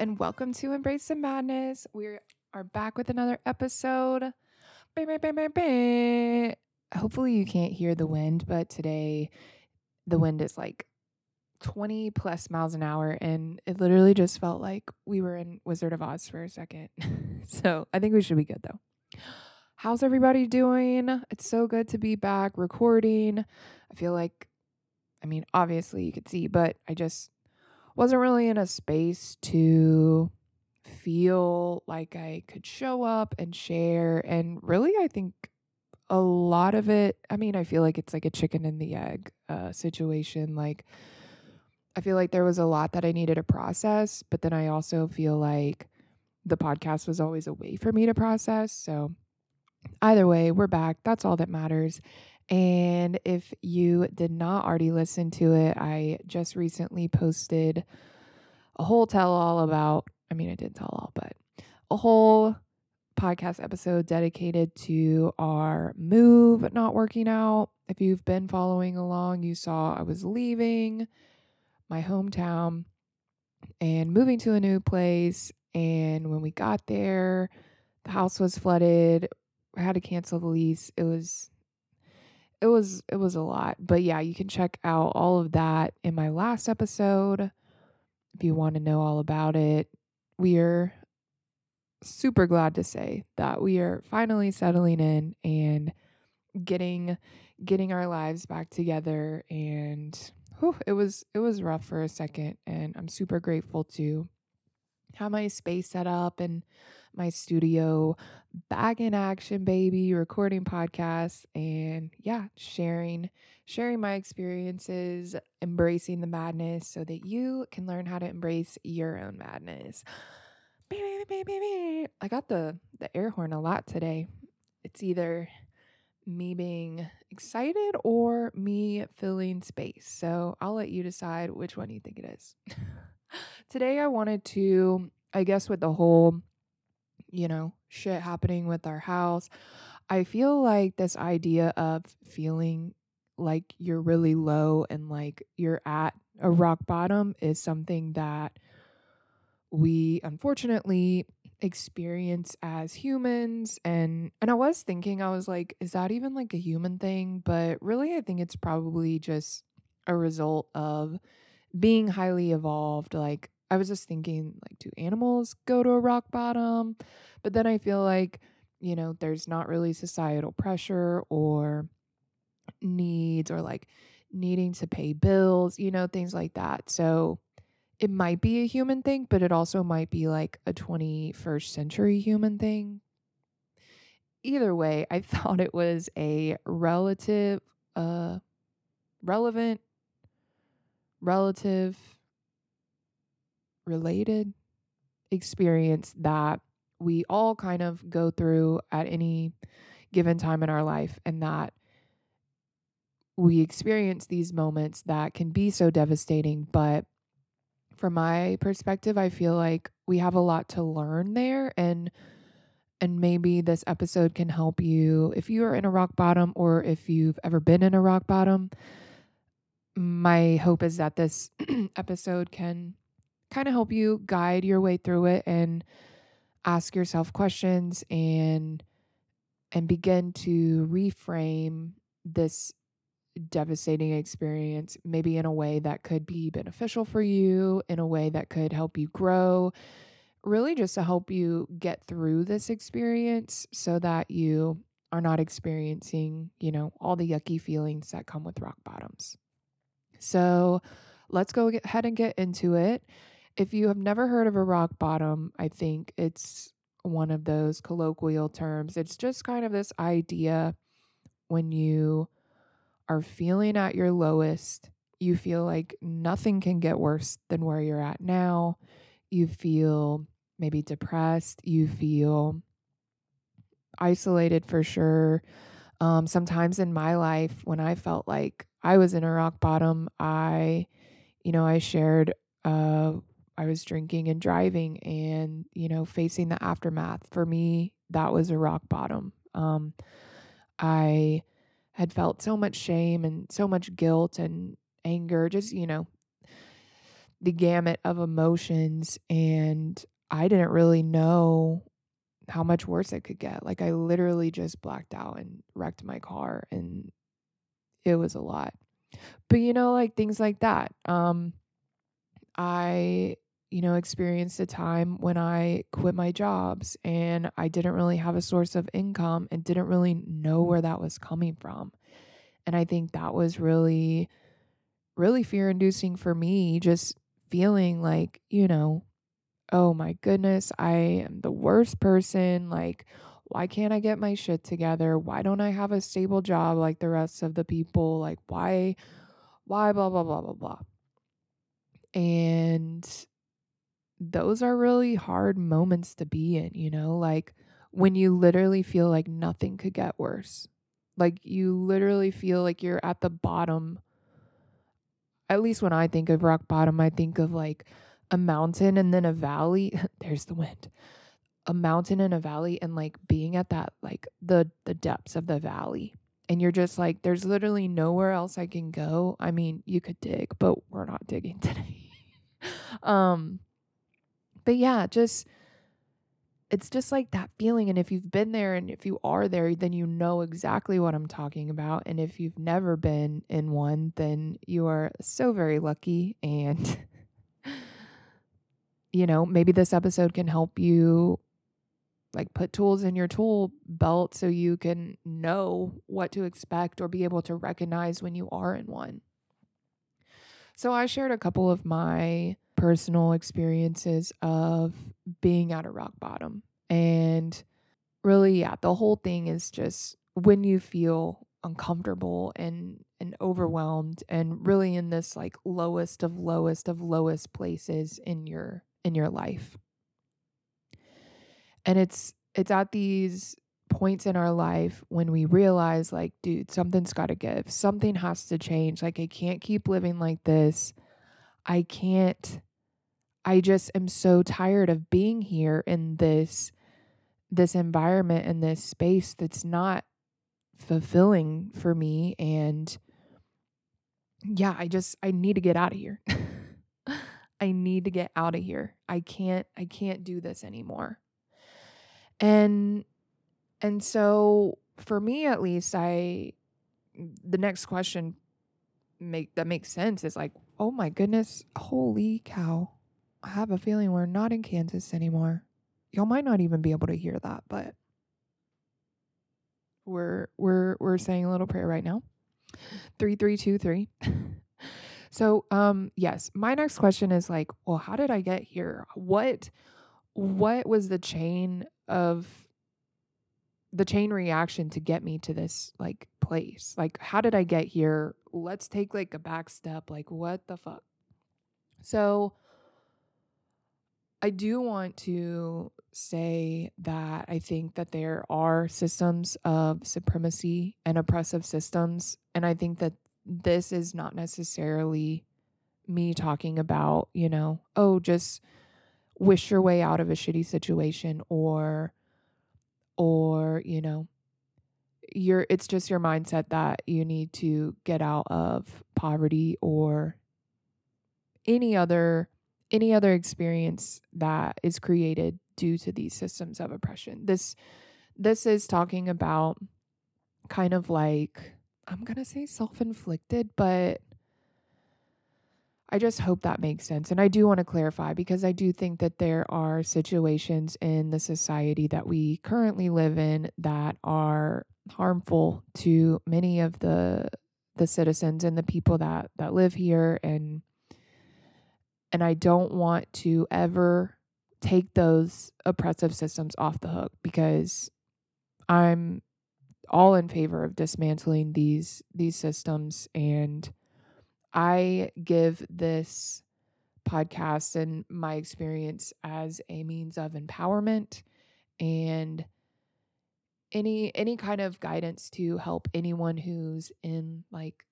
And welcome to Embrace the Madness. We are back with another episode. Hopefully, you can't hear the wind, but today the wind is like 20 plus miles an hour, and it literally just felt like we were in Wizard of Oz for a second. so, I think we should be good though. How's everybody doing? It's so good to be back recording. I feel like, I mean, obviously you could see, but I just wasn't really in a space to feel like I could show up and share. And really, I think a lot of it, I mean, I feel like it's like a chicken and the egg uh, situation. Like, I feel like there was a lot that I needed to process, but then I also feel like the podcast was always a way for me to process. So, either way, we're back. That's all that matters. And if you did not already listen to it, I just recently posted a whole tell all about, I mean, I did tell all, but a whole podcast episode dedicated to our move not working out. If you've been following along, you saw I was leaving my hometown and moving to a new place. And when we got there, the house was flooded. I had to cancel the lease. It was it was it was a lot. But yeah, you can check out all of that in my last episode if you want to know all about it. We are super glad to say that we are finally settling in and getting getting our lives back together and whew, it was it was rough for a second and I'm super grateful to have my space set up and my studio back in action baby recording podcasts and yeah sharing sharing my experiences embracing the madness so that you can learn how to embrace your own madness. I got the the air horn a lot today. It's either me being excited or me filling space. So i'll let you decide which one you think it is. Today i wanted to i guess with the whole you know, shit happening with our house. I feel like this idea of feeling like you're really low and like you're at a rock bottom is something that we unfortunately experience as humans and and I was thinking I was like is that even like a human thing but really I think it's probably just a result of being highly evolved like I was just thinking, like, do animals go to a rock bottom? But then I feel like, you know, there's not really societal pressure or needs or like needing to pay bills, you know, things like that. So it might be a human thing, but it also might be like a 21st century human thing. Either way, I thought it was a relative, uh, relevant, relative related experience that we all kind of go through at any given time in our life, and that we experience these moments that can be so devastating. But from my perspective, I feel like we have a lot to learn there and and maybe this episode can help you if you are in a rock bottom or if you've ever been in a rock bottom. My hope is that this episode can kind of help you guide your way through it and ask yourself questions and and begin to reframe this devastating experience maybe in a way that could be beneficial for you in a way that could help you grow really just to help you get through this experience so that you are not experiencing you know all the yucky feelings that come with rock bottoms. So let's go ahead and get into it if you have never heard of a rock bottom, I think it's one of those colloquial terms. It's just kind of this idea when you are feeling at your lowest, you feel like nothing can get worse than where you're at now. You feel maybe depressed, you feel isolated for sure. Um, sometimes in my life, when I felt like I was in a rock bottom, I, you know, I shared uh, I was drinking and driving and, you know, facing the aftermath. For me, that was a rock bottom. Um, I had felt so much shame and so much guilt and anger, just, you know, the gamut of emotions and I didn't really know how much worse it could get. Like I literally just blacked out and wrecked my car and it was a lot. But you know like things like that. Um I you know experienced a time when I quit my jobs and I didn't really have a source of income and didn't really know where that was coming from. And I think that was really really fear inducing for me just feeling like, you know, oh my goodness, I am the worst person. Like, why can't I get my shit together? Why don't I have a stable job like the rest of the people? Like, why, why, blah, blah, blah, blah, blah. And those are really hard moments to be in, you know, like when you literally feel like nothing could get worse. Like, you literally feel like you're at the bottom. At least when I think of rock bottom, I think of like, a mountain and then a valley. There's the wind. A mountain and a valley and like being at that like the the depths of the valley. And you're just like there's literally nowhere else I can go. I mean, you could dig, but we're not digging today. um but yeah, just it's just like that feeling and if you've been there and if you are there then you know exactly what I'm talking about and if you've never been in one then you are so very lucky and you know, maybe this episode can help you like put tools in your tool belt so you can know what to expect or be able to recognize when you are in one. So I shared a couple of my personal experiences of being at a rock bottom. And really, yeah, the whole thing is just when you feel uncomfortable and and overwhelmed and really in this like lowest of lowest of lowest places in your in your life. And it's it's at these points in our life when we realize like dude, something's got to give. Something has to change. Like I can't keep living like this. I can't I just am so tired of being here in this this environment and this space that's not fulfilling for me and yeah, I just I need to get out of here. I need to get out of here. I can't I can't do this anymore. And and so for me at least I the next question make that makes sense is like, "Oh my goodness, holy cow. I have a feeling we're not in Kansas anymore." Y'all might not even be able to hear that, but we're we're we're saying a little prayer right now. 3323 So, um, yes, my next question is like, well, how did I get here? What what was the chain of the chain reaction to get me to this like place? Like, how did I get here? Let's take like a back step. Like, what the fuck? So, I do want to say that I think that there are systems of supremacy and oppressive systems. And I think that this is not necessarily me talking about, you know, oh, just wish your way out of a shitty situation or or, you know, you're it's just your mindset that you need to get out of poverty or any other any other experience that is created due to these systems of oppression. This this is talking about kind of like I'm going to say self inflicted, but I just hope that makes sense. And I do want to clarify because I do think that there are situations in the society that we currently live in that are harmful to many of the the citizens and the people that that live here and and I don't want to ever take those oppressive systems off the hook because I'm all in favor of dismantling these these systems and I give this podcast and my experience as a means of empowerment and any any kind of guidance to help anyone who's in like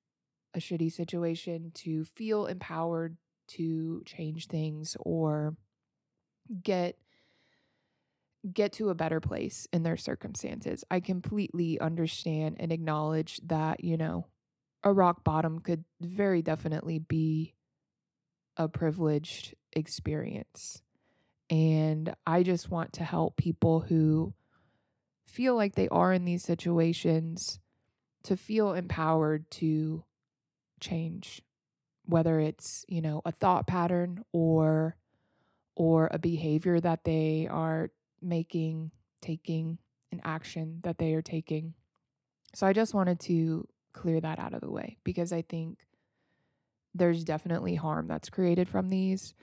a shitty situation to feel empowered to change things or get get to a better place in their circumstances. I completely understand and acknowledge that, you know, a rock bottom could very definitely be a privileged experience. And I just want to help people who feel like they are in these situations to feel empowered to change whether it's you know a thought pattern or or a behavior that they are making taking an action that they are taking so i just wanted to clear that out of the way because i think there's definitely harm that's created from these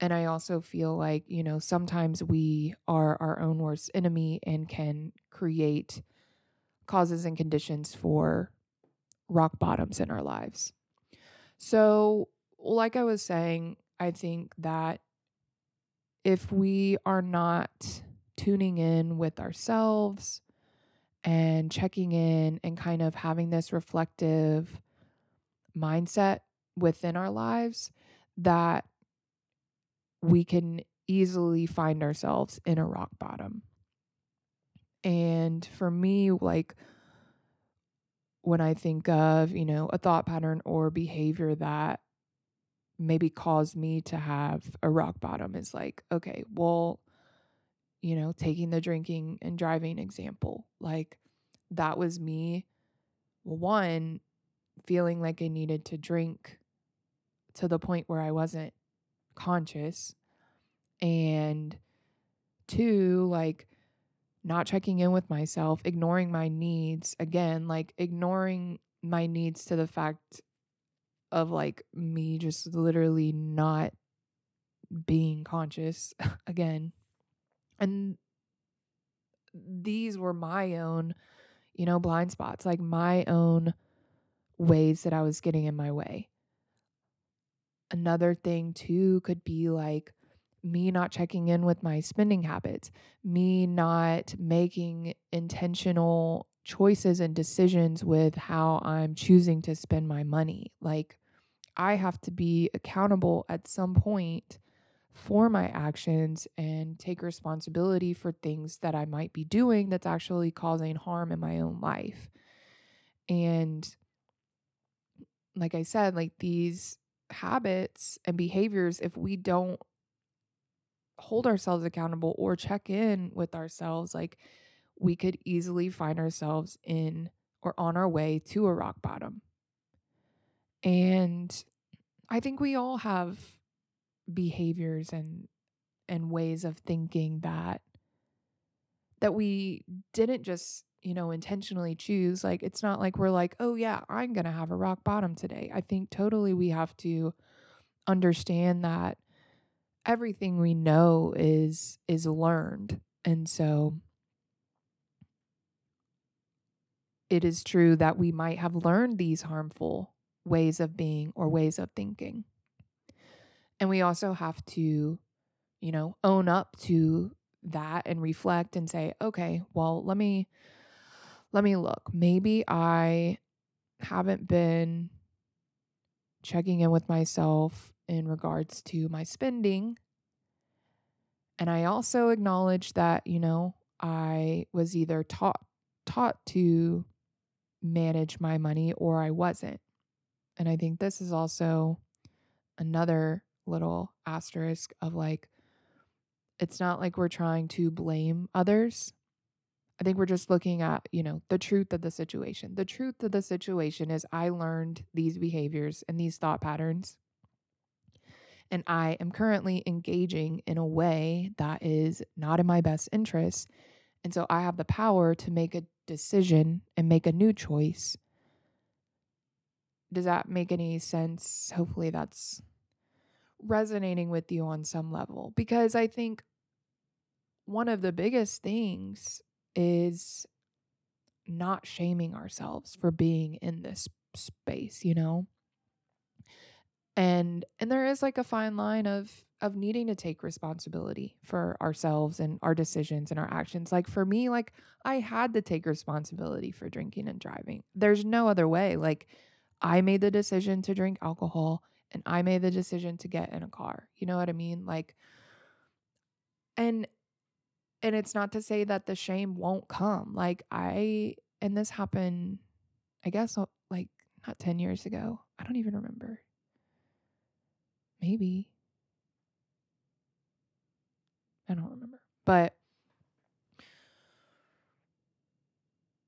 and I also feel like, you know, sometimes we are our own worst enemy and can create causes and conditions for rock bottoms in our lives. So, like I was saying, I think that if we are not tuning in with ourselves and checking in and kind of having this reflective mindset within our lives, that we can easily find ourselves in a rock bottom. And for me, like when I think of, you know, a thought pattern or behavior that maybe caused me to have a rock bottom is like, okay, well, you know, taking the drinking and driving example, like that was me, one, feeling like I needed to drink to the point where I wasn't conscious and two like not checking in with myself ignoring my needs again like ignoring my needs to the fact of like me just literally not being conscious again and these were my own you know blind spots like my own ways that I was getting in my way Another thing, too, could be like me not checking in with my spending habits, me not making intentional choices and decisions with how I'm choosing to spend my money. Like, I have to be accountable at some point for my actions and take responsibility for things that I might be doing that's actually causing harm in my own life. And like I said, like these habits and behaviors if we don't hold ourselves accountable or check in with ourselves like we could easily find ourselves in or on our way to a rock bottom and i think we all have behaviors and and ways of thinking that that we didn't just you know, intentionally choose. Like, it's not like we're like, oh, yeah, I'm going to have a rock bottom today. I think totally we have to understand that everything we know is is learned and so it is true that we might have learned these harmful ways of being or ways of thinking and we also have to you know own up to that and reflect and say okay well let me let me look. Maybe I haven't been checking in with myself in regards to my spending. And I also acknowledge that, you know, I was either taught taught to manage my money or I wasn't. And I think this is also another little asterisk of like it's not like we're trying to blame others I think we're just looking at, you know, the truth of the situation. The truth of the situation is I learned these behaviors and these thought patterns. And I am currently engaging in a way that is not in my best interest. And so I have the power to make a decision and make a new choice. Does that make any sense? Hopefully that's resonating with you on some level because I think one of the biggest things is not shaming ourselves for being in this space, you know? And and there is like a fine line of of needing to take responsibility for ourselves and our decisions and our actions. Like for me, like I had to take responsibility for drinking and driving. There's no other way. Like I made the decision to drink alcohol and I made the decision to get in a car. You know what I mean? Like and and it's not to say that the shame won't come. Like I and this happened I guess like not 10 years ago. I don't even remember. Maybe. I don't remember. But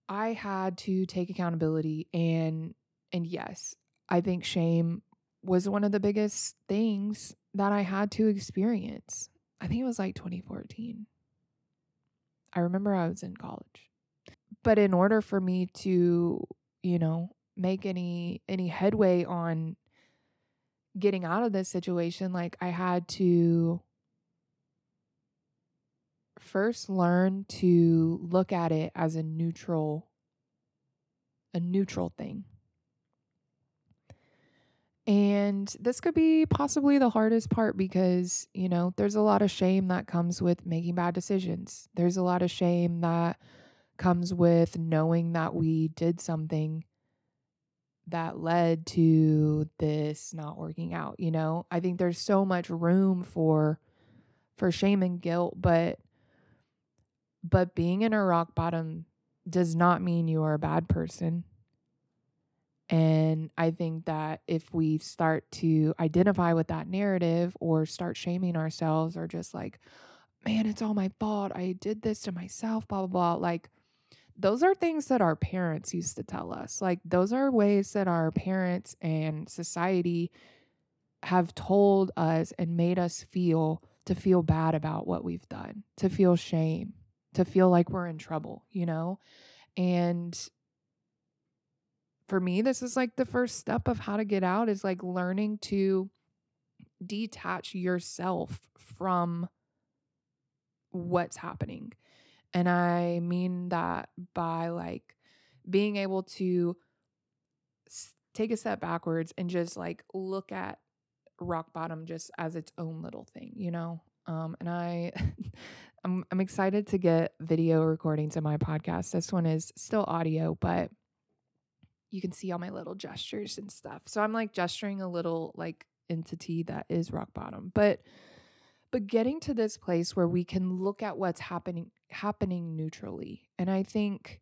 I had to take accountability and and yes, I think shame was one of the biggest things that I had to experience. I think it was like 2014. I remember I was in college. But in order for me to, you know, make any any headway on getting out of this situation, like I had to first learn to look at it as a neutral a neutral thing. And this could be possibly the hardest part because, you know, there's a lot of shame that comes with making bad decisions. There's a lot of shame that comes with knowing that we did something that led to this not working out, you know? I think there's so much room for for shame and guilt, but but being in a rock bottom does not mean you are a bad person. And I think that if we start to identify with that narrative or start shaming ourselves or just like, man, it's all my fault. I did this to myself, blah, blah, blah. Like, those are things that our parents used to tell us. Like, those are ways that our parents and society have told us and made us feel to feel bad about what we've done, to feel shame, to feel like we're in trouble, you know? And for me, this is like the first step of how to get out is like learning to detach yourself from what's happening. And I mean that by like being able to take a step backwards and just like look at rock bottom just as its own little thing, you know? Um, and I, I'm, I'm excited to get video recordings of my podcast. This one is still audio, but you can see all my little gestures and stuff. So I'm like gesturing a little like entity that is rock bottom. But but getting to this place where we can look at what's happening happening neutrally. And I think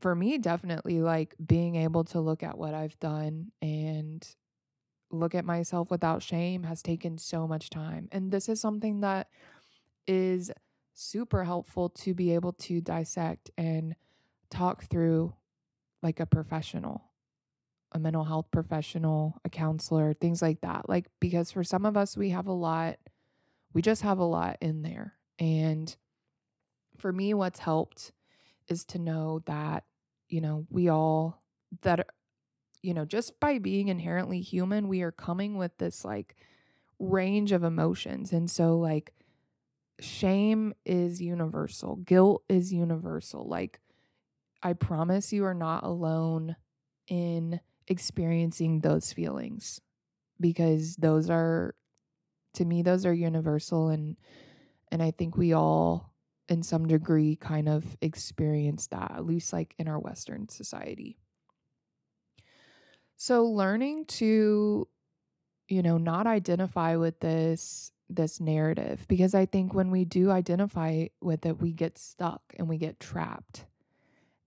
for me definitely like being able to look at what I've done and look at myself without shame has taken so much time. And this is something that is super helpful to be able to dissect and talk through like a professional, a mental health professional, a counselor, things like that. Like, because for some of us, we have a lot, we just have a lot in there. And for me, what's helped is to know that, you know, we all, that, you know, just by being inherently human, we are coming with this like range of emotions. And so, like, shame is universal, guilt is universal. Like, I promise you are not alone in experiencing those feelings because those are to me those are universal and and I think we all in some degree kind of experience that at least like in our western society. So learning to you know not identify with this this narrative because I think when we do identify with it we get stuck and we get trapped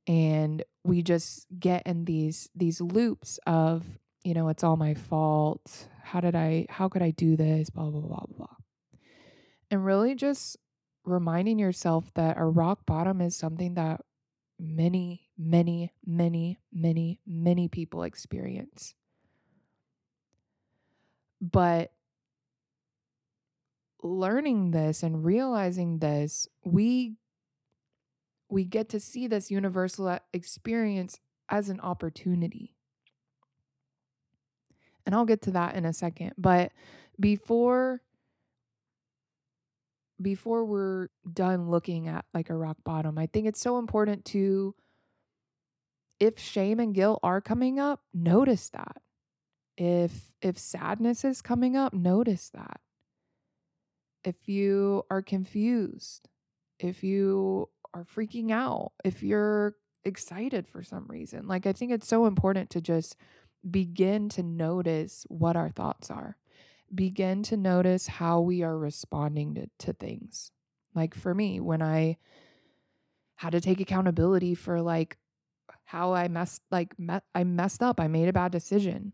and we just get in these these loops of you know it's all my fault. How did i how could i do this? Blah blah blah blah and really just reminding yourself that a rock bottom is something that many many many many many people experience. But learning this and realizing this we we get to see this universal uh, experience as an opportunity. And I'll get to that in a second, but before before we're done looking at like a rock bottom, I think it's so important to if shame and guilt are coming up, notice that. If if sadness is coming up, notice that. If you are confused, if you are freaking out, if you're excited for some reason. Like, I think it's so important to just begin to notice what our thoughts are, begin to notice how we are responding to, to things. Like, for me, when I had to take accountability for like how I messed like me- I messed up, I made a bad decision.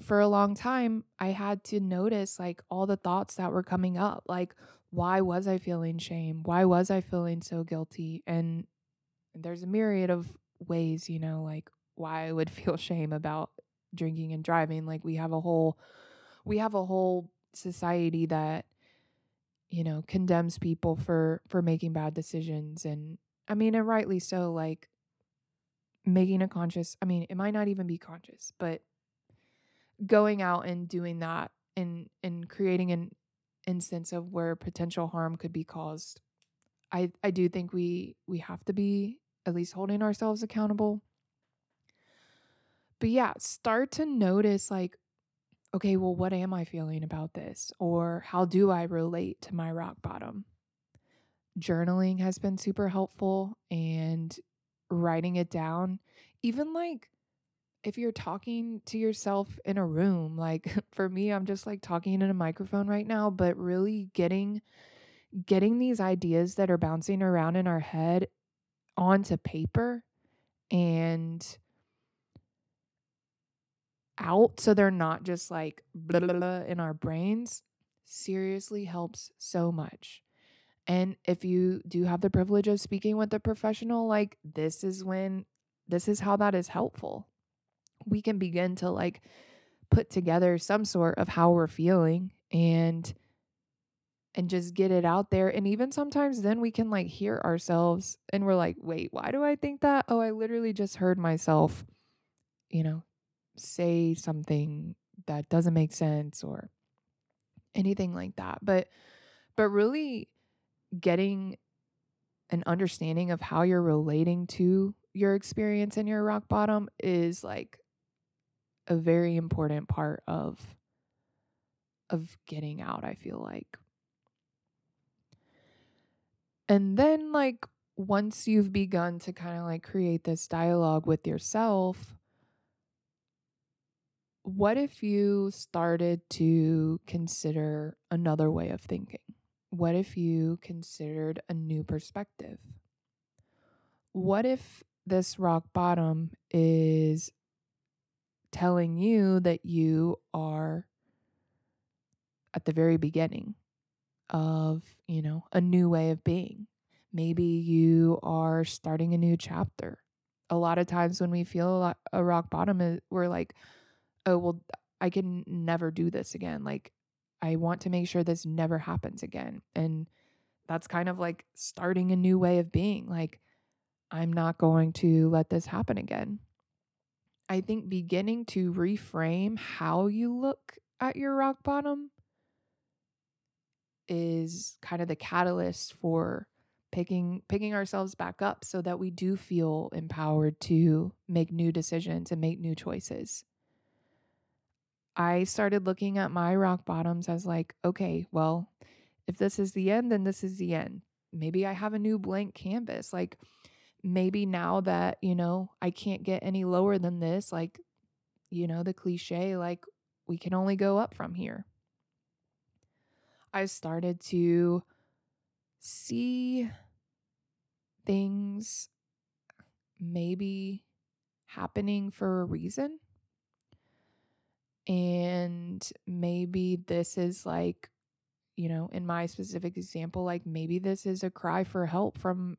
for a long time, I had to notice like all the thoughts that were coming up. Like, why was I feeling shame? Why was I feeling so guilty? And there's a myriad of ways, you know, like why I would feel shame about drinking and driving. Like we have a whole we have a whole society that you know condemns people for for making bad decisions and I mean and rightly so like making a conscious I mean it might not even be conscious, but going out and doing that and and creating an instance of where potential harm could be caused. I I do think we we have to be at least holding ourselves accountable. But yeah, start to notice like okay, well what am I feeling about this or how do I relate to my rock bottom? Journaling has been super helpful and writing it down even like if you're talking to yourself in a room, like for me, I'm just like talking in a microphone right now, but really getting getting these ideas that are bouncing around in our head onto paper and out so they're not just like blah, blah, blah in our brains seriously helps so much. And if you do have the privilege of speaking with a professional, like this is when this is how that is helpful we can begin to like put together some sort of how we're feeling and and just get it out there. And even sometimes then we can like hear ourselves and we're like wait why do i think that? Oh i literally just heard myself you know say something that doesn't make sense or anything like that. But but really getting an understanding of how you're relating to your experience in your rock bottom is like a very important part of of getting out, I feel like. And then like once you've begun to kind of like create this dialogue with yourself, what if you started to consider another way of thinking? What if you considered a new perspective? What if this rock bottom is telling you that you are at the very beginning of, you know, a new way of being. Maybe you are starting a new chapter. A lot of times when we feel a rock bottom, eh, we're like, oh, well, I can never do this again. Like, I want to make sure this never happens again. And that's kind of like starting a new way of being. Like, I'm not going to let this happen again. I think beginning to reframe how you look at your rock bottom is kind of the catalyst for picking picking ourselves back up so that we do feel empowered to make new decisions and make new choices. I started looking at my rock bottoms as like, okay, well, if this is the end, then this is the end. Maybe I have a new blank canvas. Like maybe now that, you know, I can't get any lower than this, like, you know, the cliche, like, we can only go up from here. I started to see things maybe happening for a reason. And maybe this is like, you know, in my specific example, like maybe this is a cry for help from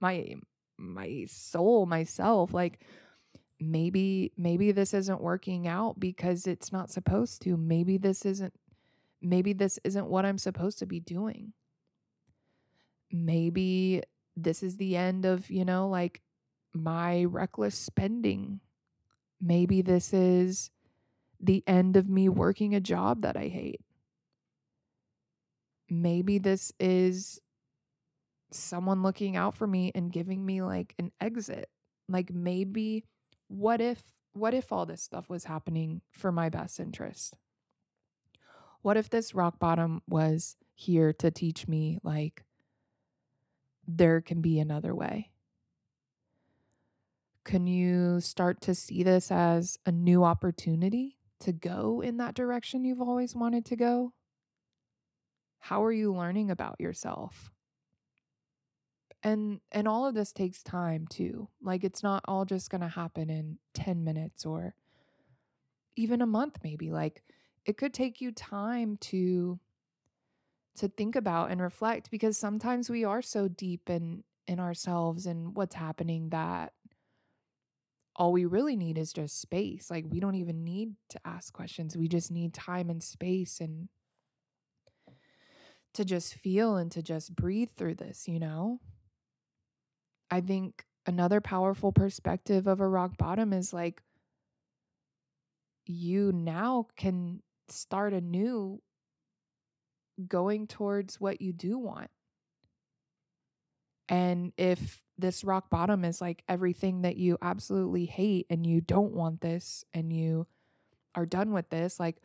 my my soul myself like maybe maybe this isn't working out because it's not supposed to. Maybe this isn't maybe this isn't what i'm supposed to be doing. Maybe this is the end of you know like my reckless spending. Maybe this is the end of me working a job that i hate. Maybe this is someone looking out for me and giving me like an exit. Like maybe what if what if all this stuff was happening for my best interest? What if this rock bottom was here to teach me like there can be another way? Can you start to see this as a new opportunity to go in that direction you've always wanted to go? How are you learning about yourself? And and all of this takes time too like it's not all just going to happen in 10 minutes or even a month maybe like it could take you time to to think about and reflect because sometimes we are so deep in in ourselves and what's happening that all we really need is just space like we don't even need to ask questions we just need time and space and to just feel and to just breathe through this you know i think another powerful perspective of a rock bottom is like you now can start anew going towards what you do want. And if this rock bottom is like everything that you absolutely hate and you don't want this and you are done with this, like,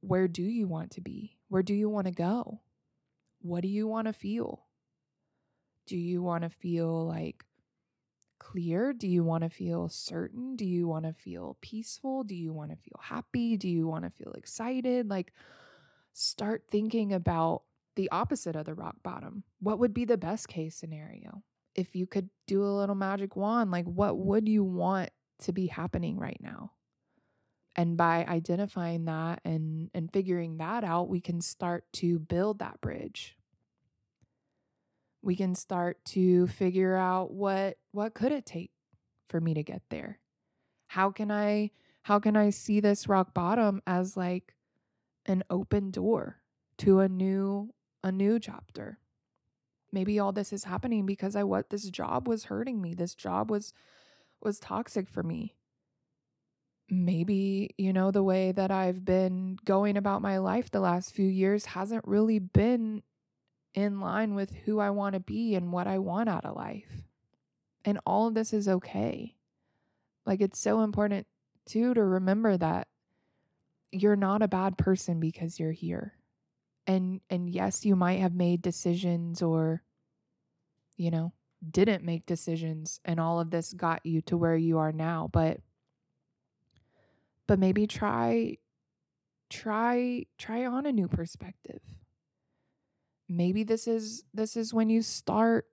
where do you want to be? Where do you want to go? What do you want to feel? Do you want to feel like clear? Do you want to feel certain? Do you want to feel peaceful? Do you want to feel happy? Do you want to feel excited? Like, start thinking about the opposite of the rock bottom. What would be the best case scenario? If you could do a little magic wand, like, what would you want to be happening right now? And by identifying that and, and figuring that out, we can start to build that bridge we can start to figure out what what could it take for me to get there? How can i how can i see this rock bottom as like an open door to a new a new chapter? Maybe all this is happening because i what this job was hurting me. This job was was toxic for me. Maybe you know the way that i've been going about my life the last few years hasn't really been in line with who I want to be and what I want out of life. And all of this is okay. Like it's so important too to remember that you're not a bad person because you're here. And and yes, you might have made decisions or you know, didn't make decisions and all of this got you to where you are now, but but maybe try try try on a new perspective maybe this is this is when you start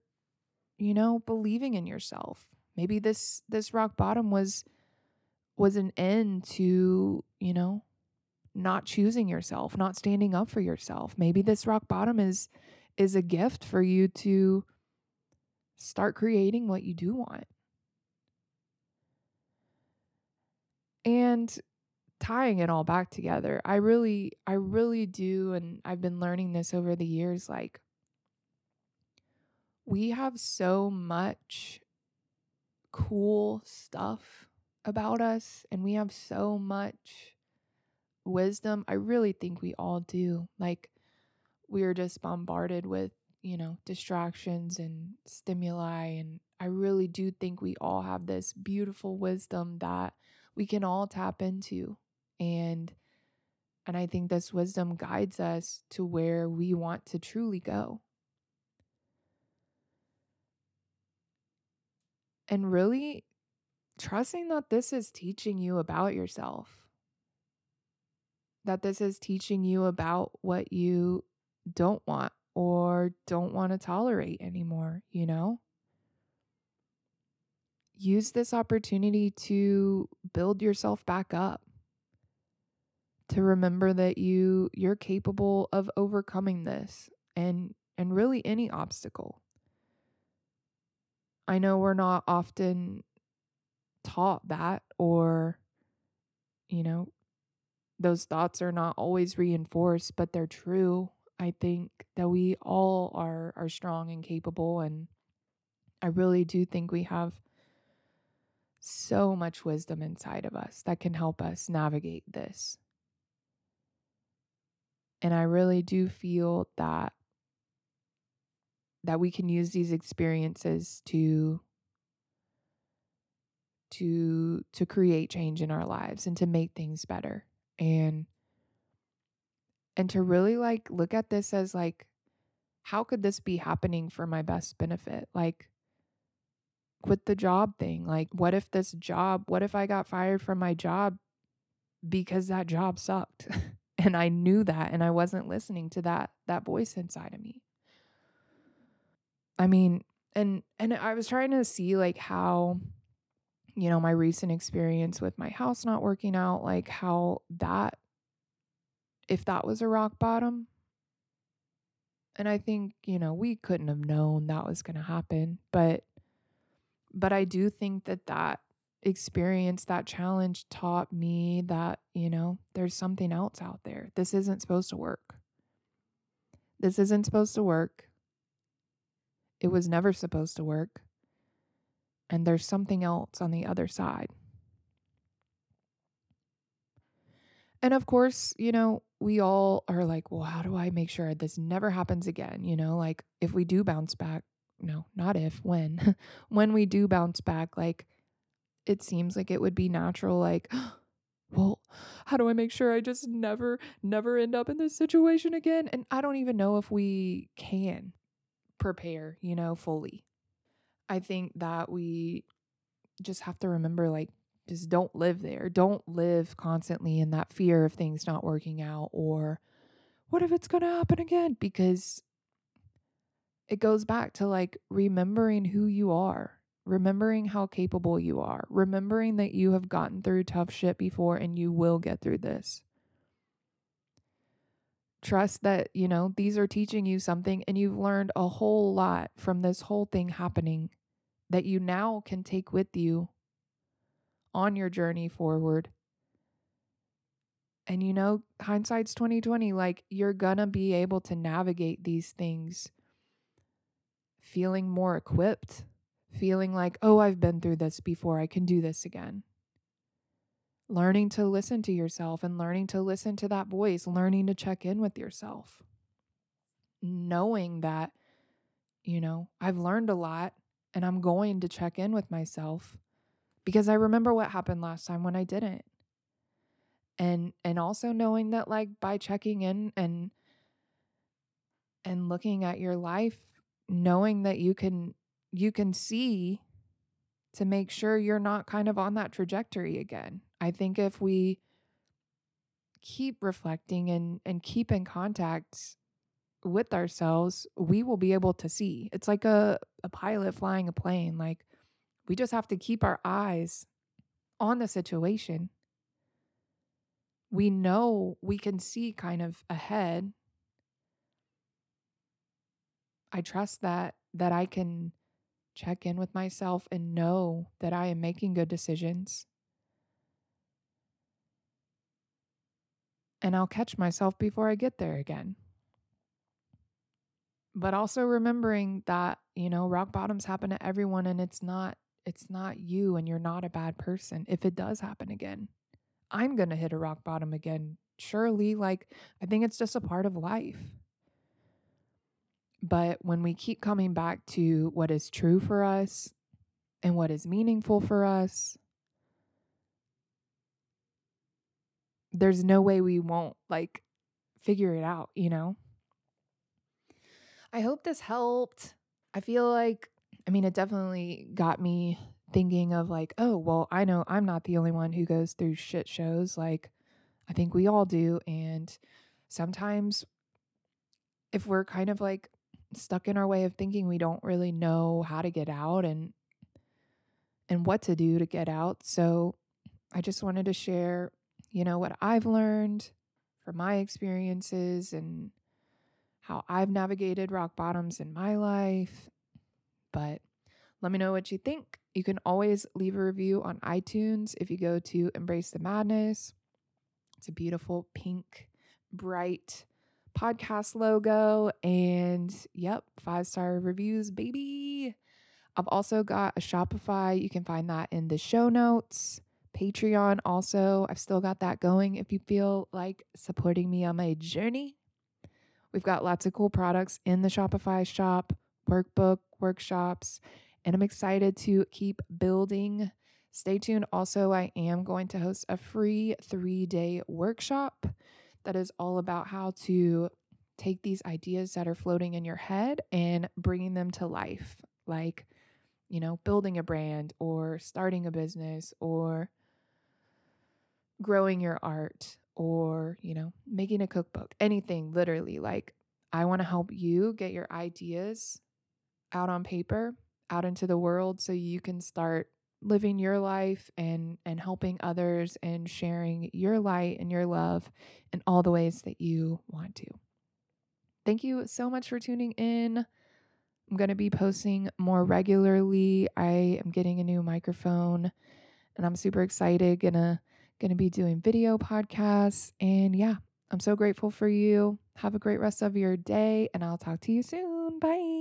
you know believing in yourself. Maybe this this rock bottom was was an end to you know not choosing yourself not standing up for yourself. Maybe this rock bottom is is a gift for you to start creating what you do want. And tying it all back together. I really, I really do. And I've been learning this over the years. Like, we have so much cool stuff about us, and we have so much wisdom. I really think we all do. Like, we're just bombarded with, you know, distractions and stimuli. And I really do think we all have this beautiful wisdom that we can all tap into and and I think this wisdom guides us to where we want to truly go. And really trusting that this is teaching you about yourself. That this is teaching you about what you don't want or don't want to tolerate anymore, you know? Use this opportunity to build yourself back up to remember that you you're capable of overcoming this and and really any obstacle. I know we're not often taught that or you know those thoughts are not always reinforced but they're true. I think that we all are are strong and capable and I really do think we have so much wisdom inside of us that can help us navigate this. And I really do feel that that we can use these experiences to to to create change in our lives and to make things better. And and to really like look at this as like how could this be happening for my best benefit? Like with the job thing like what if this job what if i got fired from my job because that job sucked and I knew that and I wasn't listening to that that voice inside of me. I mean, and and I was trying to see like how you know, my recent experience with my house not working out, like how that, if that was a rock bottom, and I think, you know, we couldn't have known that was going to happen, but, but I do think that that experience, that challenge taught me that, you know, there's something else out there. This isn't supposed to work. This isn't supposed to work. It was never supposed to work. And there's something else on the other side. And of course, you know, we all are like, well, how do I make sure this never happens again? You know, like if we do bounce back, no, not if, when, when we do bounce back, like it seems like it would be natural, like, well, how do I make sure I just never, never end up in this situation again? And I don't even know if we can prepare, you know, fully. I think that we just have to remember, like, just don't live there. Don't live constantly in that fear of things not working out or what if it's going to happen again? Because it goes back to like remembering who you are, remembering how capable you are, remembering that you have gotten through tough shit before and you will get through this. Trust that, you know, these are teaching you something and you've learned a whole lot from this whole thing happening that you now can take with you on your journey forward. And you know, hindsight's 2020, like you're gonna be able to navigate these things feeling more equipped, feeling like, oh, I've been through this before, I can do this again. Learning to listen to yourself and learning to listen to that voice, learning to check in with yourself. Knowing that, you know, I've learned a lot and I'm going to check in with myself because I remember what happened last time when I didn't. And and also knowing that like by checking in and and looking at your life, knowing that you can you can see to make sure you're not kind of on that trajectory again. I think if we keep reflecting and and keep in contact with ourselves, we will be able to see. It's like a, a pilot flying a plane. Like we just have to keep our eyes on the situation. We know we can see kind of ahead. I trust that that I can check in with myself and know that I am making good decisions. And I'll catch myself before I get there again. But also remembering that, you know, rock bottoms happen to everyone and it's not it's not you and you're not a bad person if it does happen again. I'm going to hit a rock bottom again. Surely, like, I think it's just a part of life. But when we keep coming back to what is true for us and what is meaningful for us, there's no way we won't like figure it out, you know? I hope this helped. I feel like I mean, it definitely got me thinking of like, oh, well, I know I'm not the only one who goes through shit shows. Like, I think we all do. And sometimes if we're kind of like stuck in our way of thinking, we don't really know how to get out and and what to do to get out. So I just wanted to share, you know, what I've learned from my experiences and how I've navigated rock bottoms in my life but let me know what you think. You can always leave a review on iTunes if you go to Embrace the Madness. It's a beautiful pink, bright podcast logo. And yep, five star reviews, baby. I've also got a Shopify. You can find that in the show notes. Patreon also. I've still got that going if you feel like supporting me on my journey. We've got lots of cool products in the Shopify shop workbook, workshops, and I'm excited to keep building. Stay tuned. Also, I am going to host a free three day workshop that is all about how to take these ideas that are floating in your head and bringing them to life, like, you know, building a brand or starting a business or growing your art or, you know, making a cookbook, anything literally. Like, I want to help you get your ideas out on paper, out into the world, so you can start living your life and and helping others and sharing your light and your love in all the ways that you want to. Thank you so much for tuning in. I'm going to be posting more regularly. I am getting a new microphone and I'm super excited. Going to going to be doing video podcasts and yeah, I'm so grateful for you. Have a great rest of your day and I'll talk to you soon. Bye.